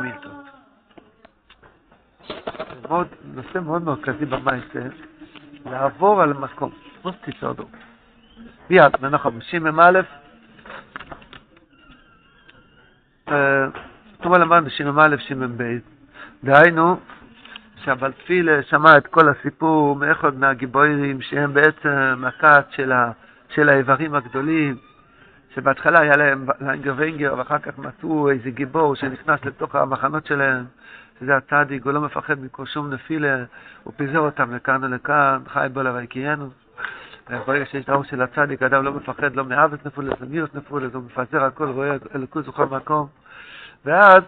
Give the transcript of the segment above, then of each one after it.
מילתות. מאוד, נושא מאוד מרכזי במייסר, לעבור על מקום, כמו שתיסודו. ביד, מנחם, שמ"א, תאמר למדנו שמ"א, שמ"ב, דהיינו, שהבעל תפילה שמע את כל הסיפור מאחד מהגיבורים שהם בעצם הכת של האיברים הגדולים, שבהתחלה היה להם ויינגר, ואחר כך מצאו איזה גיבור שנכנס לתוך המחנות שלהם, שזה הצדיק, הוא לא מפחד מכל שום נפילה, הוא פיזר אותם לכאן ולכאן, חי בו לויקיינו. ברגע שיש האור של הצדיק, אדם לא מפחד לא מאבס נפולס, לא מיוס נפולס, הוא מפזר הכל, רואה אלוקוס בכל מקום. ואז,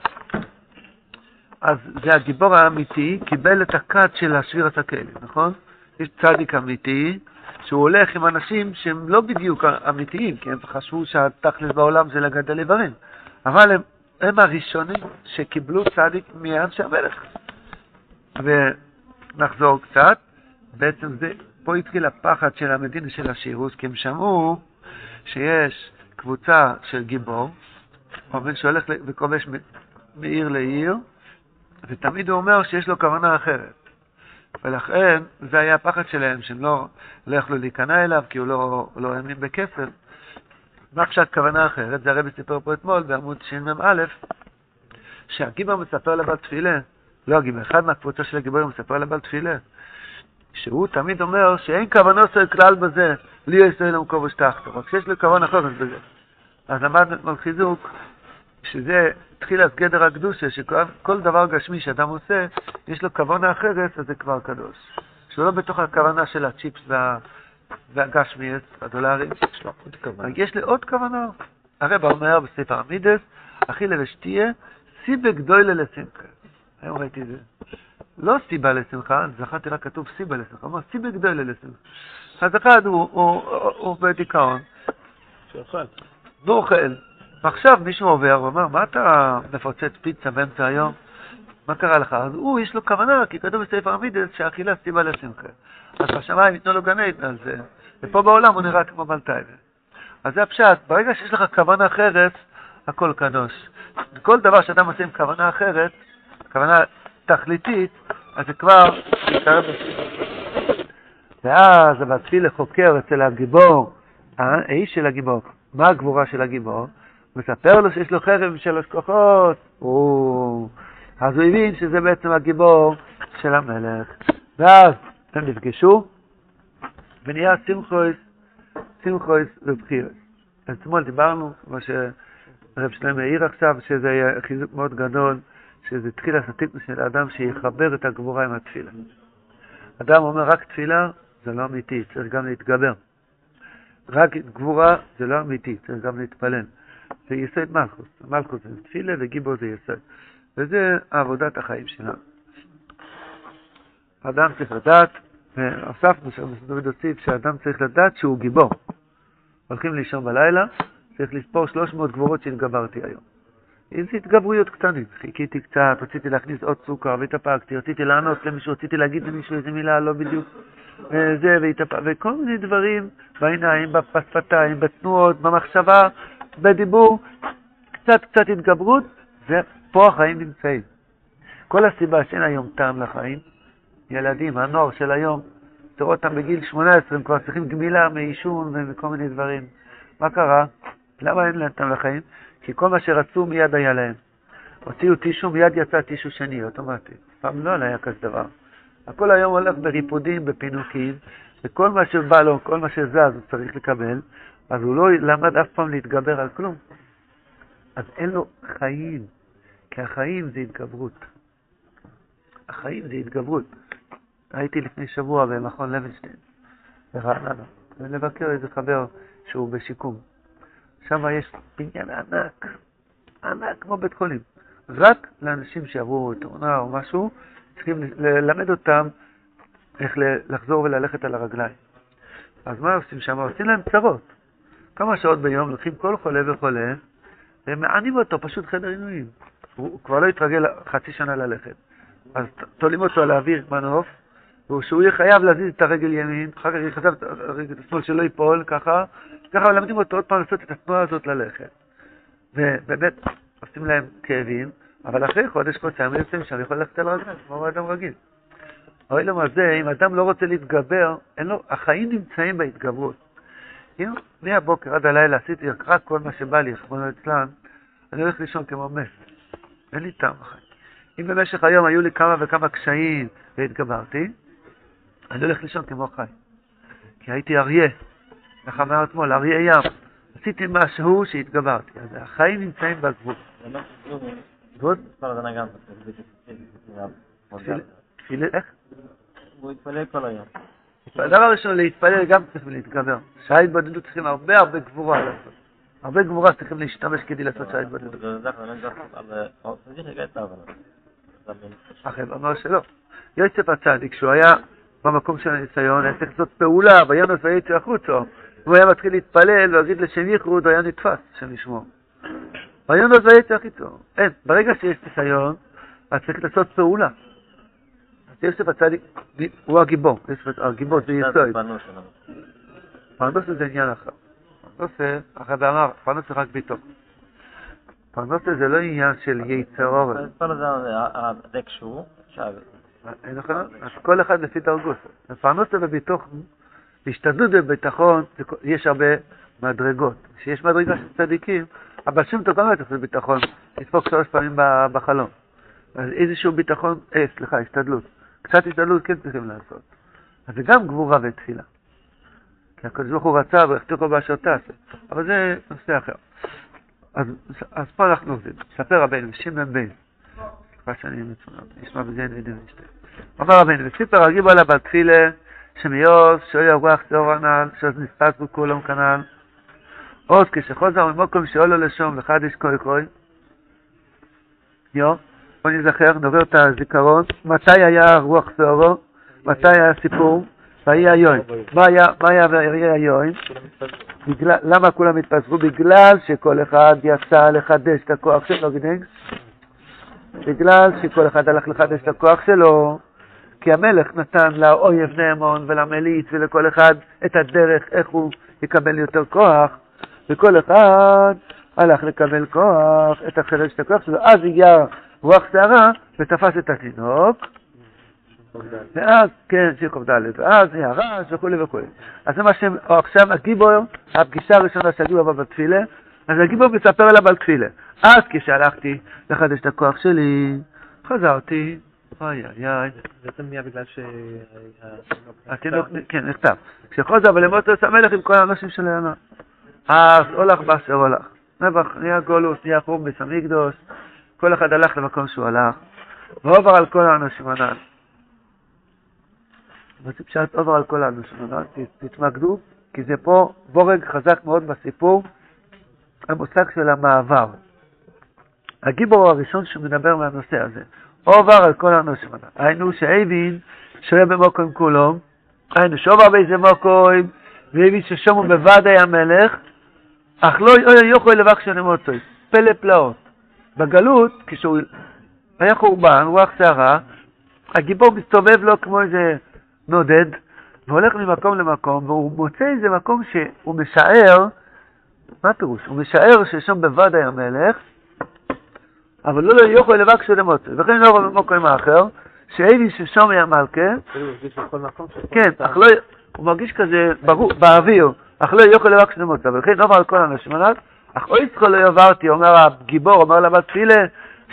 אז זה הגיבור האמיתי, קיבל את הכת של השבירת הכלים, נכון? יש צדיק אמיתי, שהוא הולך עם אנשים שהם לא בדיוק אמיתיים, כי הם חשבו שהתכלס בעולם זה לגדל איברים, אבל הם, הם הראשונים שקיבלו צדיק מאנשי המלך. ונחזור קצת, בעצם זה, פה התחיל הפחד של המדינה של השירוס, כי הם שמעו שיש קבוצה של גיבור, עובד שהולך וכובש מעיר לעיר, ותמיד הוא אומר שיש לו כוונה אחרת. ולכן זה היה הפחד שלהם, שהם לא, לא יכלו להיכנע אליו כי הוא לא, לא האמין בכסף. מה עכשיו כוונה אחרת? זה הרבי סיפר פה אתמול בעמוד שמ"א, שהגיבר מספר לבעל תפילה, לא הגיבר, אחד מהקבוצה של הגיבורים מספר לבעל תפילה, שהוא תמיד אומר שאין כוונו של כלל בזה, לי יש אלוהים כובש תחתו, רק שיש לו כוון אחר בזה. אז למדנו אתמול חיזוק, שזה תחילת גדר הקדושה, שכל דבר גשמי שאדם עושה, יש לו כוונה אחרת, אז זה כבר קדוש. שהוא לא בתוך הכוונה של הצ'יפס וה... והגשמיאס, הדולרים. יש לי עוד כוונה. הרב אומר בספר המידס, אכילה ושתייה, סיבה גדולה לשמחה. היום ראיתי את זה. לא סיבה לשמחה, זכרתי רק כתוב סיבה לשמחה, הוא אומר סיבה גדולה לשמחה. אז אחד הוא בדיכאון. שאוכל. והוא אוכל. ועכשיו מישהו עובר ואומר, מה אתה מפוצץ פיצה באמצע היום? מה קרה לך? אז הוא, יש לו כוונה, כי כתוב בספר המידס שהאכילה סיבה לשמחה. אז בשמיים ייתנו לו גן עדן על זה, ופה בעולם הוא נראה כמו מלטייבה. אז זה הפשט, ברגע שיש לך כוונה אחרת, הכל קדוש. כל דבר שאדם עושה עם כוונה אחרת, כוונה תכליתית, אז זה כבר מתקרב ואז המתחיל לחוקר אצל הגיבור, האיש של הגיבור, מה הגבורה של הגיבור? מספר לו שיש לו חרב שלוש כוחות, הוא... אז הוא הבין שזה בעצם הגיבור של המלך. ואז הם נפגשו, ונהיה שמחויס, שמחויס ובחירס. אתמול דיברנו, כמו שהרב שלם העיר עכשיו, שזה היה חיזוק מאוד גדול, שזה התחיל הסטיפוס של האדם שיחבר את הגבורה עם התפילה. אדם אומר רק תפילה, זה לא אמיתי, צריך גם להתגבר. רק גבורה זה לא אמיתי, צריך גם להתפלל. זה יסוד מלכוס. מלכוס זה תפילה וגיבור זה יסוד. וזה עבודת החיים שלנו. אדם צריך לדעת, והוספנו שם דוד הוסיף שאדם צריך לדעת שהוא גיבור. הולכים לישון בלילה, צריך לספור 300 גבורות שהתגברתי היום. איזה התגברויות קטנים, חיכיתי קצת, רציתי להכניס עוד סוכר והתאפקתי, רציתי לענות למישהו, רציתי להגיד למישהו איזה מילה לא בדיוק, וזה, והתאפק, וכל מיני דברים בעיניים, בשפתיים, בתנועות, במחשבה, בדיבור, קצת קצת התגברות, ופה החיים נמצאים. כל הסיבה שאין היום טעם לחיים, ילדים, הנוער של היום, תראו אותם בגיל 18, הם כבר צריכים גמילה מעישון ומכל מיני דברים. מה קרה? למה אין להם טעם לחיים? כי כל מה שרצו מיד היה להם. הוציאו טישו, מיד יצא טישו שני, אוטומטי. פעם לא היה כזה דבר. הכל היום הולך בריפודים, בפינוקים, וכל מה שבא לו, כל מה שזז הוא צריך לקבל, אז הוא לא למד אף פעם להתגבר על כלום. אז אין לו חיים, כי החיים זה התגברות. החיים זה התגברות. הייתי לפני שבוע במכון לוינשטיין, ברעננה, ולבקר איזה חבר שהוא בשיקום. שם יש בניין ענק, ענק כמו בית חולים. רק לאנשים שעברו תאונה או משהו, צריכים ללמד אותם איך לחזור וללכת על הרגליים. אז מה עושים שם? עושים להם צרות. כמה שעות ביום לוקחים כל חולה וחולה, ומענים אותו, פשוט חדר עינויים. הוא כבר לא יתרגל חצי שנה ללכת. אז תולים אותו על האוויר מנוף, ושהוא יהיה חייב להזיז את הרגל ימין, אחר כך יחזב את הרגל השמאל שלא ייפול, ככה, ככה מלמדים אותו עוד פעם לעשות את התנועה הזאת ללכת. ובאמת, עושים להם כאבים, אבל אחרי חודש, חודשיים, יוצא משם, יכול ללכת על רגליים, כמו אדם רגיל. אוי למה זה, אם אדם לא רוצה להתגבר, לו, החיים נמצאים בהתגברות. אם מהבוקר עד הלילה עשיתי רק כל מה שבא לי, רחמנא ליצלן, אני הולך לישון כמו מת. אין לי טעם בחיים. אם במשך היום היו לי כמה וכמה קשיים והתגברתי, אני הולך לישון כמו חי. כי הייתי אריה, איך אמר אתמול, אריה ים. עשיתי משהו שהתגברתי. אז החיים נמצאים בגבול. גוד? תפילה, איך? הוא התפלל כל היום. הדבר הראשון, להתפלל גם צריכים להתגבר. שעה התבודדות צריכים הרבה הרבה גבורה לעשות. הרבה גבורה צריכים להשתמש כדי לעשות שעה התבודדות. אחרי אמר שלא. יוסף הצדיק, כשהוא היה במקום של הניסיון, היה צריך לעשות פעולה, וינוס ויצא החוצה. הוא היה מתחיל להתפלל ולהגיד לשם ייחוד, היה נתפס, שם ישמור. וינוס ויצא החוצה. אין, ברגע שיש ניסיון, אז צריך לעשות פעולה. יוסף הצדיק הוא הגיבור, הגיבור זה יסוד. פרנסה זה עניין אחר. פרנסה, הרב אמר, פרנסה רק ביתו. פרנסה זה לא עניין של יצר אורן. נכון? אז כל אחד לפי דרגות. פרנסה וביטוח, השתדלות וביטחון, יש הרבה מדרגות. כשיש מדרגה של צדיקים, אבל שום דבר לא צריך ביטחון, לדפוק שלוש פעמים בחלום. אז איזשהו ביטחון, אה, סליחה, השתדלות. קצת השתדלות כן צריכים לעשות. אז זה גם גבורה ותפילה. כי הקדוש ברוך הוא רצה ויחתיכו באשר תעשה. אבל זה נושא אחר. אז, אז פה אנחנו עובדים. ספר רבינו, שמעון בן. סליחה שאני נשמע וידאו נשתה. אמר רבינו, וסיפר הגיבו עליו על תפילה, שמיוס, שאוי הרוח צהור הנ"ל, שעוז נספס בו כולם כנ"ל. עוד כשחוזר ממוקום שאולו לשום וחדיש כוי כוי. יו. בוא נזכר, נעבור את הזיכרון, מתי היה רוח שעורו, מתי היה הסיפור, ויהי היוין. מה היה ויהי היוין? למה כולם התפזרו? בגלל שכל אחד יצא לחדש את הכוח שלו? בגלל שכל אחד הלך לחדש את הכוח שלו, כי המלך נתן לאויב נאמון ולמליץ ולכל אחד את הדרך איך הוא יקבל יותר כוח, וכל אחד הלך לקבל כוח, את החדש את הכוח שלו, אז הגיע רוח שערה ותפס את התינוק, ואז, כן, שיר ד', ואז היה רעש וכולי וכולי. אז זה מה שהם, עכשיו הגיבור, הפגישה הראשונה של הגיבור בתפילה, אז הגיבור מספר עליו על תפילה. אז כשהלכתי לחדש את הכוח שלי, חזרתי, אוי אוי אוי. בעצם נהיה בגלל ש... התינוק, כן, נכתב. כשחוזר ולמוטוס המלך עם כל האנשים של העונה. אז הולך באשר הולך. נבח, נהיה גולוס, נהיה חורבס, המקדוש. כל אחד הלך למקום שהוא הלך, ועובר על כל האנשים הנ"ל. מה זה פשט עובר על כל האנשים הנ"ל? תתמקדו, כי זה פה בורג חזק מאוד בסיפור, המושג של המעבר. הגיבור הראשון שמדבר מהנושא הזה, עובר על כל האנשים הנ"ל. היינו שהבין שוהה במוקום כולו, היינו שעובר באיזה מוקום, והבין ששומו בוודאי המלך, אך לא יוכל לבקשו נמוצוי, פלא פלאות. בגלות, כשהוא היה חורבן, רוח שערה, הגיבור מסתובב לו כמו איזה נודד, והולך ממקום למקום, והוא מוצא איזה מקום שהוא משער, מה הפירוש? הוא משער ששם בוודאי המלך, אבל לא לא יוכל לבקשו למוצא, וכן לא רואה במקום האחר, שאיבי ששם היה מלכה, כן, אך לא, הוא מרגיש כזה באוויר, אך לא יוכל לבקשו למוצא, וכן לא על כל האנשים עליו, אך אוי צריכו לא עברתי, אומר הגיבור, אומר לבל תפילה,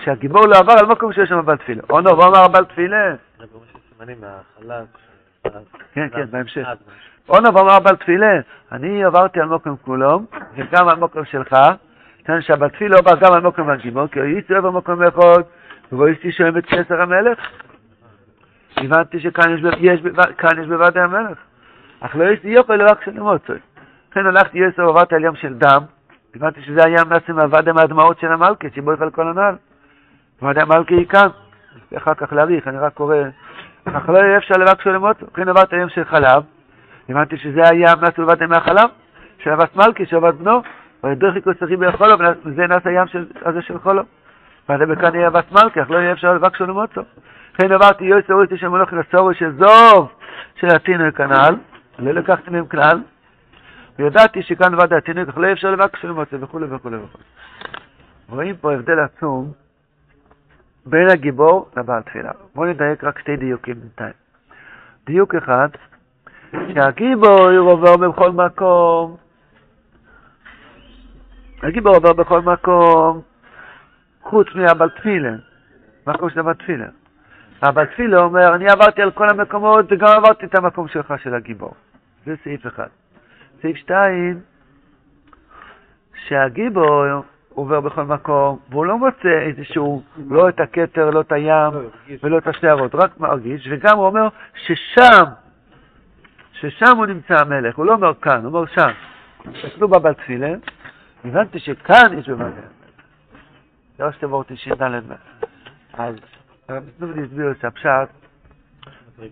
שהגיבור לא עבר על מקום שיש שם בל תפילה. או נו, ואומר בל תפילה. כן, כן, בהמשך. אונו ואמר בל תפילה, אני עברתי על מקום כולו, וגם על מקום שלך, כאן שהבל תפילה עבר גם על מקום הגיבור, כי הייתי אוהב במקום אחד, ואויסתי שואם את כסר המלך. הבנתי שכאן יש בוודאי המלך, אך לא לי יוכל רק של אמוצוי. לכן הלכתי יסר ועברתי על ים של דם, הבנתי שזה היה מעצם הוואדם מהדמעות של המלכה, שיבוא על כל הנעל. ועדה המלכה היא כאן, ואחר כך להאריך, אני רק קורא, אך לא יהיה אפשר לבקשו למותו, כן עברת היום של חלב, הבנתי שזה היה מעצם הוואדם מהחלב, של אבס מלכה, של אבס בנו, וידרכי כוסחי ביכולו, וזה נעשה הים הזה של חולו. ועדה בכאן יהיה אבס מלכה, אך לא יהיה אפשר לבקשו למותו. כן עברתי יועץ אוריסטי של מלוך לסורי של זוב של התינוק הנ"ל, לא לקחתי מהם כלל, וידעתי שכאן ועד התינוק, אך לא אפשר לבקש של מוצא וכו' וכו' וכו'. רואים פה הבדל עצום בין הגיבור לבעל תפילה. בואו נדייק רק שתי דיוקים בינתיים. דיוק אחד, שהגיבור עובר בכל מקום. הגיבור עובר בכל מקום, חוץ מהבעל תפילה, מקום של הבעל תפילה. הבעל תפילה אומר, אני עברתי על כל המקומות וגם עברתי את המקום שלך של הגיבור. זה סעיף אחד. סעיף שתיים, שהגיבור עובר בכל מקום, והוא לא מוצא איזשהו, לא את הכתר, לא את הים ולא את השערות, רק מרגיש, וגם הוא אומר ששם, ששם הוא נמצא המלך, הוא לא אומר כאן, הוא אומר שם. תסתכלו בבעל תפילה, הבנתי שכאן יש המלך. זה ראש תבור תש"ד. אז הרב הסביר שהפשט,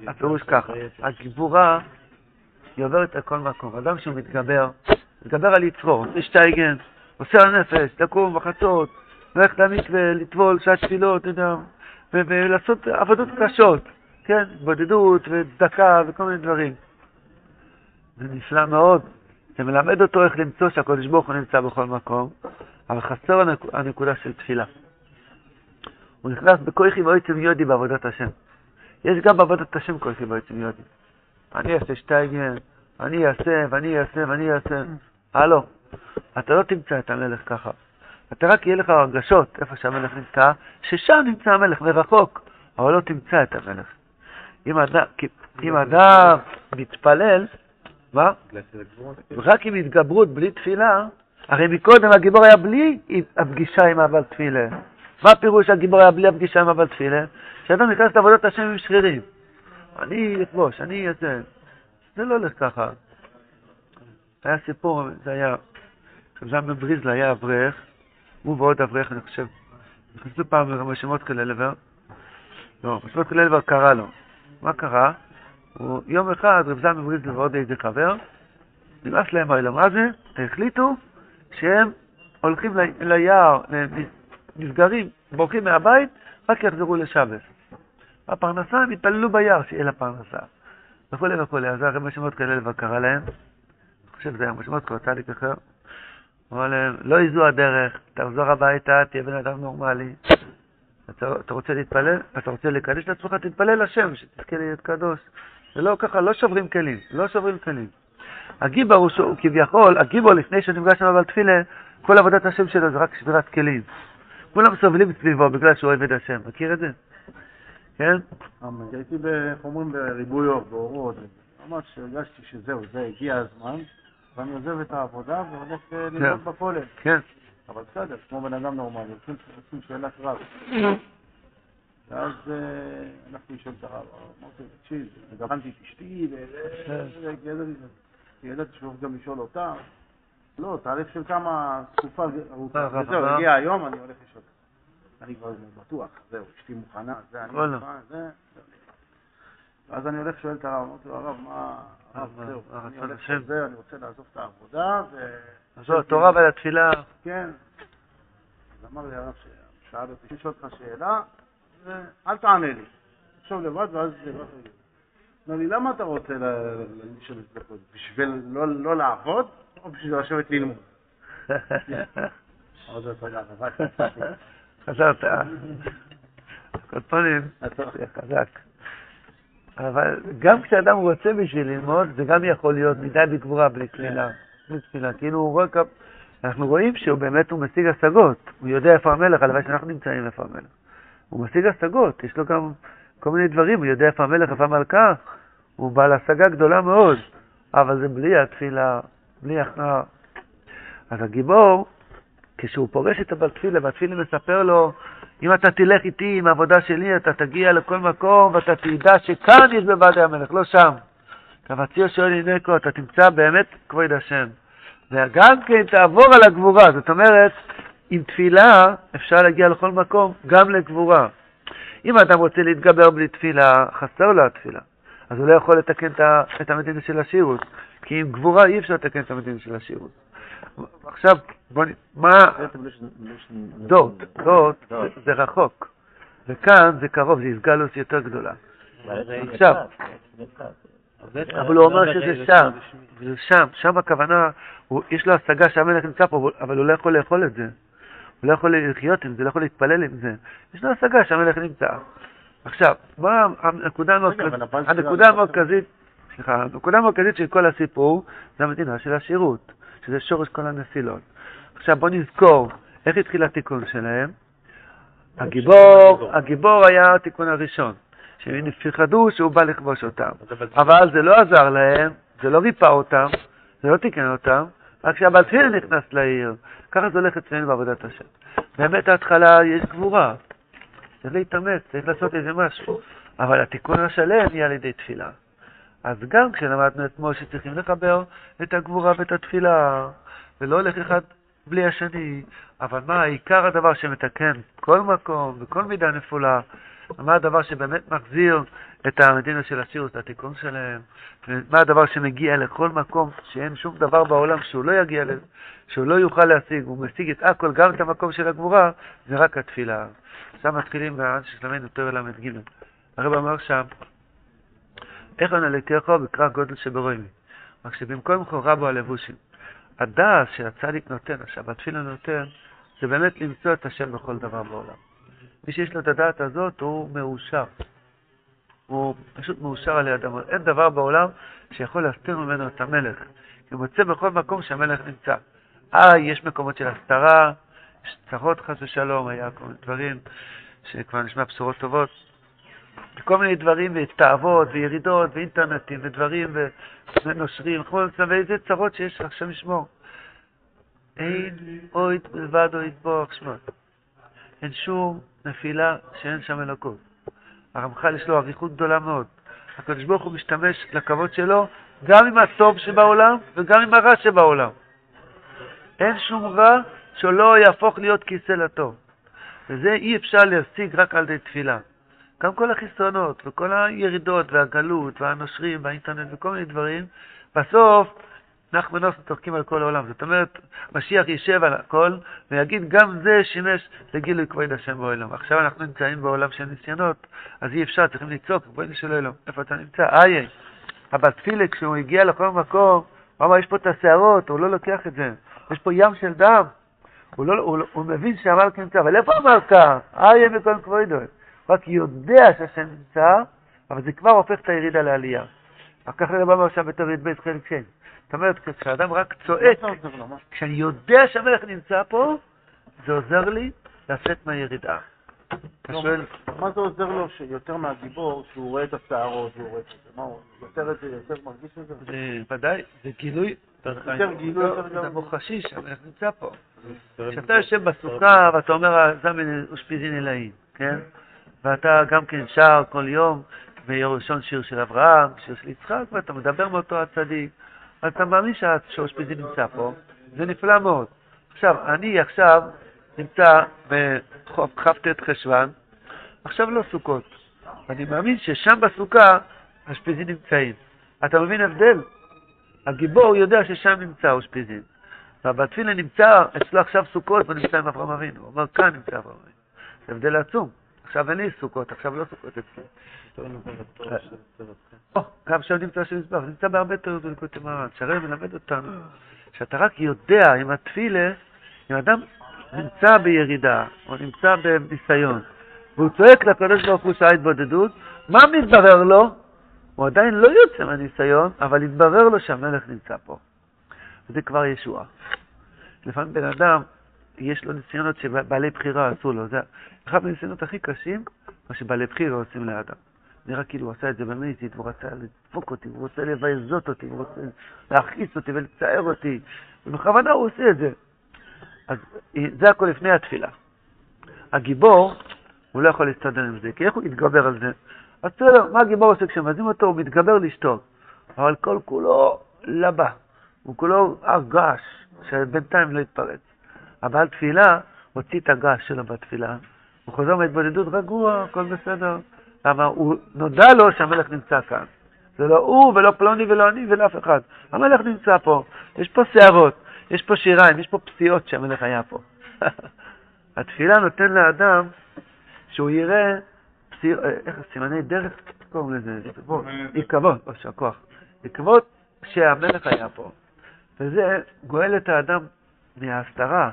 הפירוש ככה, הגיבורה היא עוברת על כל מקום. אדם שהוא מתגבר, מתגבר על יצרו, עושה שטייגן, עושה על נפש, לקום בחצות, ללכת למקווה, לטבול שעת תפילות, ולעשות עבודות קשות, כן, בודדות וצדקה וכל מיני דברים. זה נפלא מאוד. זה מלמד אותו איך למצוא שהקדוש ברוך הוא נמצא בכל מקום, אבל חסר הנק... הנקודה של תפילה. הוא נכנס בכויכי ואויצם יודי בעבודת השם. יש גם בעבודת השם כויכי ואויצם יודי. אני אעשה שטייגן, אני אעשה ואני אעשה ואני אעשה. הלו, אתה לא תמצא את המלך ככה. אתה רק יהיה לך הרגשות איפה שהמלך נמצא, ששם נמצא המלך מרחוק, אבל לא תמצא את המלך. אם אדם, מתפלל, מה? רק עם התגברות, בלי תפילה, הרי מקודם הגיבור היה בלי הפגישה עם אבל תפילה. מה פירוש הגיבור היה בלי הפגישה עם אבל תפילה? שאדם נכנס לעבודת השם עם שרירים. אני אכבוש, אני אעשה. זה לא הולך ככה. היה סיפור, זה היה, חזם בבריזלה היה אברך, הוא ועוד אברך, אני חושב, נכנסו פעם לרבי שמות כללבר, לא, שמות כללבר קרא לו. מה קרה? הוא, יום אחד רב זלמן בריזל ועוד איזה חבר, נמאס להם האלה, מה זה? החליטו שהם הולכים ליער, נסגרים, בורחים מהבית, רק יחזרו לשבת. הפרנסה, הם יתפללו ביער, שיהיה לה פרנסה. וכולי וכולי. אז הרב שמות כאלה קרא להם, אני חושב שזה היה משמעות כל צדיק אחר, אמר להם, לא יזו הדרך, תחזור הביתה, תהיה בן אדם נורמלי. אתה, רוצה להתפלל, אתה רוצה לקדש את עצמך, תתפלל לשם, שתזכה להיות קדוש. זה לא ככה, לא שוברים כלים, לא שוברים כלים. הגיבר הוא, הוא כביכול, הגיבור לפני שנפגש עם אבל תפילה, כל עבודת השם שלו זה רק שבירת כלים. כולם סובלים סביבו בגלל שהוא אוהב את השם, מכיר את זה? כן? הייתי, איך אומרים, בריבוי אור, באורות, ממש הרגשתי שזהו, זה הגיע הזמן, ואני עוזב את העבודה והולך אה, ללמוד בכולל. כן. אבל בסדר, כמו בן אדם נורמלי, עושים שאלת רב. ואז אה, הלכתי לשאול את הרב, אמרתי, תקשיב, גרמתי את אשתי, ידעתי שהוא גם לשאול אותה. לא, תהליך של כמה תקופה ארוכה. וזהו, הגיע היום, אני הולך לשאול. אני כבר בטוח, זהו, אשתי מוכנה, זה אני מוכן, זה... ואז אני הולך שואל את הרב, אמרתי לו, הרב, מה... הרב, זהו, אני הולך לזה, אני רוצה לעזוב את העבודה, ו... לעזוב התורה ולתפילה. כן. אז אמר לי הרב, שאל אותי, לשאול אותך שאלה, ואל תענה לי. תחשוב לבד, ואז לבד תגיד. אמר לי, למה אתה רוצה לשאול את זה בשביל לא לעבוד, או בשביל לשבת ללמוד? עוד לא חזרת. כל פנים, חזק. אבל גם כשאדם רוצה בשביל ללמוד, זה גם יכול להיות מדי בגבורה בלי תפילה. בלי תפילה. כאילו הוא רואה, אנחנו רואים שהוא באמת, הוא משיג השגות. הוא יודע איפה המלך, הלוואי שאנחנו נמצאים איפה המלך. הוא משיג השגות, יש לו גם כל מיני דברים, הוא יודע איפה המלך, איפה המלכה. הוא בעל השגה גדולה מאוד, אבל זה בלי התפילה, בלי הכנעה. אז הגיבור, כשהוא פורש את הבעל תפילה, והתפילה מספר לו, אם אתה תלך איתי עם העבודה שלי, אתה תגיע לכל מקום ואתה תדע שכאן יש בוועדי המלך, לא שם. תבציר שואל הינקו, אתה תמצא באמת כבוד השם. וגם כן תעבור על הגבורה, זאת אומרת, עם תפילה אפשר להגיע לכל מקום, גם לגבורה. אם אדם רוצה להתגבר בלי תפילה, חסר לו התפילה. אז הוא לא יכול לתקן את המדינה של השירות, כי עם גבורה אי אפשר לתקן את המדינה של השירות. עכשיו, בוא נ... מה... דות, דות זה רחוק, וכאן זה קרוב, זה הסגלוס יותר גדולה. עכשיו, אבל הוא אומר שזה שם, זה שם, שם הכוונה, יש לו השגה שהמלך נמצא פה, אבל הוא לא יכול לאכול את זה. הוא לא יכול לחיות עם זה, לא יכול להתפלל עם זה. יש לו השגה שהמלך נמצא. עכשיו, מה הנקודה המרכזית, סליחה, הנקודה המרכזית של כל הסיפור זה המדינה של השירות, שזה שורש כל הנפילות. עכשיו בואו נזכור איך התחיל התיקון שלהם. הגיבור, הגיבור היה התיקון הראשון, שהם נפחדו שהוא בא לכבוש אותם. אבל זה לא עזר להם, זה לא ריפא אותם, זה לא תיקן אותם, רק כשהבעל תפילה נכנס לעיר. ככה זה הולך אצלנו בעבודת השם. באמת ההתחלה יש גבורה. צריך להתאמץ, צריך לעשות איזה משהו. אבל התיקון השלם יהיה על ידי תפילה. אז גם כשלמדנו אתמול שצריכים לחבר את הגבורה ואת התפילה, ולא הולך אחד בלי השני, אבל מה עיקר הדבר שמתקן כל מקום וכל מידה נפולה, מה הדבר שבאמת מחזיר את המדינה של השירוס, את התיקון שלהם, מה הדבר שמגיע לכל מקום, שאין שום דבר בעולם שהוא לא יגיע לזה, שהוא לא יוכל להשיג, הוא משיג את הכל, גם את המקום של הגבורה, זה רק התפילה. עכשיו מתחילים באנשי שלמנו תור ל"ג. הרב אמר שם, איך הנלתיכו בקרא גודל שברוימי. רק שבמקום חורה בו הלבושים. הדעת שהצדיק נותן, עכשיו התפילה נותן, זה באמת למצוא את השם בכל דבר בעולם. מי שיש לו את הדעת הזאת, הוא מאושר. הוא פשוט מאושר על יד המון. אין דבר בעולם שיכול להסתיר ממנו את המלך. כי הוא מוצא בכל מקום שהמלך נמצא. אה, יש מקומות של הסתרה, יש צרות חס ושלום, היה כל מיני דברים שכבר נשמע בשורות טובות. כל מיני דברים, ותאוות, וירידות, ואינטרנטים, ודברים, ונושרים, ואיזה צרות שיש לך, שם ישמור. אין אוהד מלבד אוהד בו. אין שום נפילה שאין שם אלוקות. הרמח"ל יש לו אריכות גדולה מאוד. הקדוש ברוך הוא משתמש לכבוד שלו גם עם הטוב שבעולם וגם עם הרע שבעולם. אין שום רע שלא יהפוך להיות כיסא לטוב. וזה אי אפשר להשיג רק על ידי תפילה. גם כל החסרונות וכל הירידות והגלות והנושרים והאינטרנט וכל מיני דברים, בסוף נחמנוס צוחקים על כל העולם. זאת אומרת, משיח יישב על הכל ויגיד גם זה שימש לגילוי כבוד השם בעולם. עכשיו אנחנו נמצאים בעולם של ניסיונות, אז אי אפשר, צריכים לצעוק, כבוד של אלוהים, איפה אתה נמצא? איי, אבל תפילה, כשהוא הגיע לכל מקום, הוא אמר, יש פה את השערות, הוא לא לוקח את זה. יש פה ים של דם. הוא, לא, הוא, הוא מבין שהמלך נמצא, אבל איפה אמרת? איי, מכל כבודו. רק יודע שהשם נמצא, אבל זה כבר הופך את הירידה לעלייה. ככה רב אמר שם בתור י"ב חלק כן. זאת אומרת, כשאדם רק צועק, כשאני יודע שהמלך נמצא פה, זה עוזר לי לצאת מהירידה. אתה לא, שואל... מה זה עוזר לו יותר מהגיבור, שהוא רואה את השערות, והוא רואה את זה? מה הוא יותר את זה, יותר מרגיש את זה? זה ודאי, זה גילוי. יותר גילוי, זה מוחשי שהמלך נמצא פה. כשאתה יושב בסוכה ואתה אומר, זמן אושפיזין אלוהים, כן? ואתה גם כן שר כל יום, ויום ראשון שיר של אברהם, שיר של יצחק, ואתה מדבר מאותו הצדיק, אתה מאמין שהאושפיזין נמצא פה, זה נפלא מאוד. עכשיו, אני עכשיו נמצא בכ"ט חשוון, עכשיו לא סוכות. אני מאמין ששם בסוכה האשפיזין נמצאים. אתה מבין הבדל? הגיבור יודע ששם נמצא האושפיזין. והבתפילה נמצא אצלו עכשיו סוכות והוא נמצא עם אברהם אבינו. הוא אומר, כאן נמצא אברהם אבינו. זה הבדל עצום. עכשיו אין לי סוכות, עכשיו לא סוכות אצלי. גם שם נמצא שם מזבח, נמצא בהרבה תיאוריות בליקוטי מרן. שהרי מלמד אותנו שאתה רק יודע עם התפילה, אם אדם נמצא בירידה או נמצא בניסיון, והוא צועק לקדוש ברוך הוא שעה התבודדות, מה מתברר לו? הוא עדיין לא יוצא מהניסיון, אבל התברר לו שהמלך נמצא פה. וזה כבר ישועה. לפעמים בן אדם, יש לו ניסיונות שבעלי בחירה עשו לו. זה אחד מהניסיונות הכי קשים, מה שבעלי בחירה עושים לאדם. נראה כאילו הוא עשה את זה במזיד, הוא רצה לדפוק אותי, הוא רוצה לבייזות אותי, הוא רוצה להכעיס אותי ולצער אותי, ובכוונה הוא עושה את זה. אז זה הכל לפני התפילה. הגיבור, הוא לא יכול להסתדר עם זה, כי איך הוא יתגבר על זה? אז בסדר, מה הגיבור עושה כשמזים אותו? הוא מתגבר לשתות, אבל כל כולו לבא, הוא כולו הר געש, שבינתיים לא יתפרץ. הבעל תפילה הוציא את הגעש שלו בתפילה, הוא חוזר מהתבודדות רגוע, הכל בסדר. למה? הוא נודע לו שהמלך נמצא כאן. זה לא הוא ולא פלוני ולא אני ולא אף אחד. המלך נמצא פה, יש פה שערות, יש פה שיריים, יש פה פסיעות שהמלך היה פה. התפילה נותן לאדם שהוא יראה פסיעות, אה, איך סימני דרך, קוראים לזה? עקבות, או שהכוח. עקבות שהמלך היה פה. וזה גואל את האדם מההסתרה.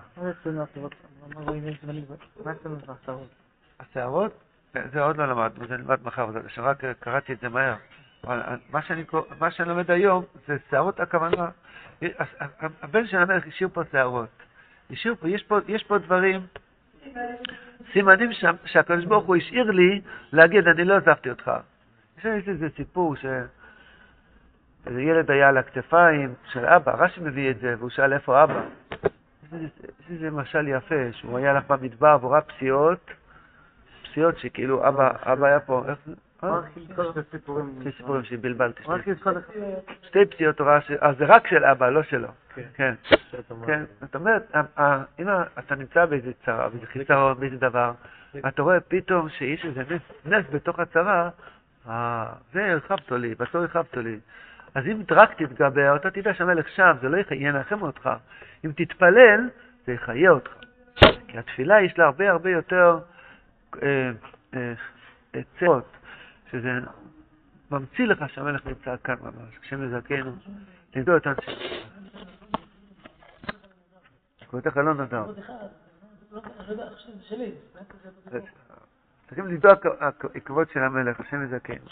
השערות? זה עוד לא למדנו, זה נלמד מחר, בעזרת השם, רק קראתי את זה מהר. אבל מה שאני, קור- מה שאני לומד היום זה שערות הכוונה, הבן של המלך השאיר פה שערות. השאיר פה, יש פה, יש פה דברים, סימנים שם, שהקדוש ברוך הוא השאיר לי להגיד, אני לא עזבתי אותך. יש לי איזה סיפור ש... איזה ילד היה על הכתפיים של אבא, רש"י מביא את זה, והוא שאל איפה אבא. יש איזה- משל יפה, שהוא היה הלך במדבר והוא ראה פסיעות, פסיעות שכאילו אבא, אבא היה פה, איך זה? אה? שתי סיפורים. שבלבלתי. שתי פציעות הוא ראה, ש- אה, זה רק של אבא, לא שלו. כן. כן. כן. זאת אומרת, ה- אם אתה נמצא באיזה צרה, באיזה חיסרון, באיזה דבר, אתה רואה פתאום שיש איזה נס, נס בתוך הצרה, אה, זה הרחבת לי, בסוף הרחבת לי. אז אם רק תתגבר, אתה תדע שהמלך שם, זה לא ינחם אותך. אם תתפלל, זה יחיה אותך. כי התפילה יש לה הרבה הרבה יותר אה, אה, אה, צרות, שזה ממציא לך שהמלך נמצא כאן ממש, השם יזכנו, לימדו את אנשי. לך לא נדר. צריכים לדאוג העקבות של המלך, השם יזכנו.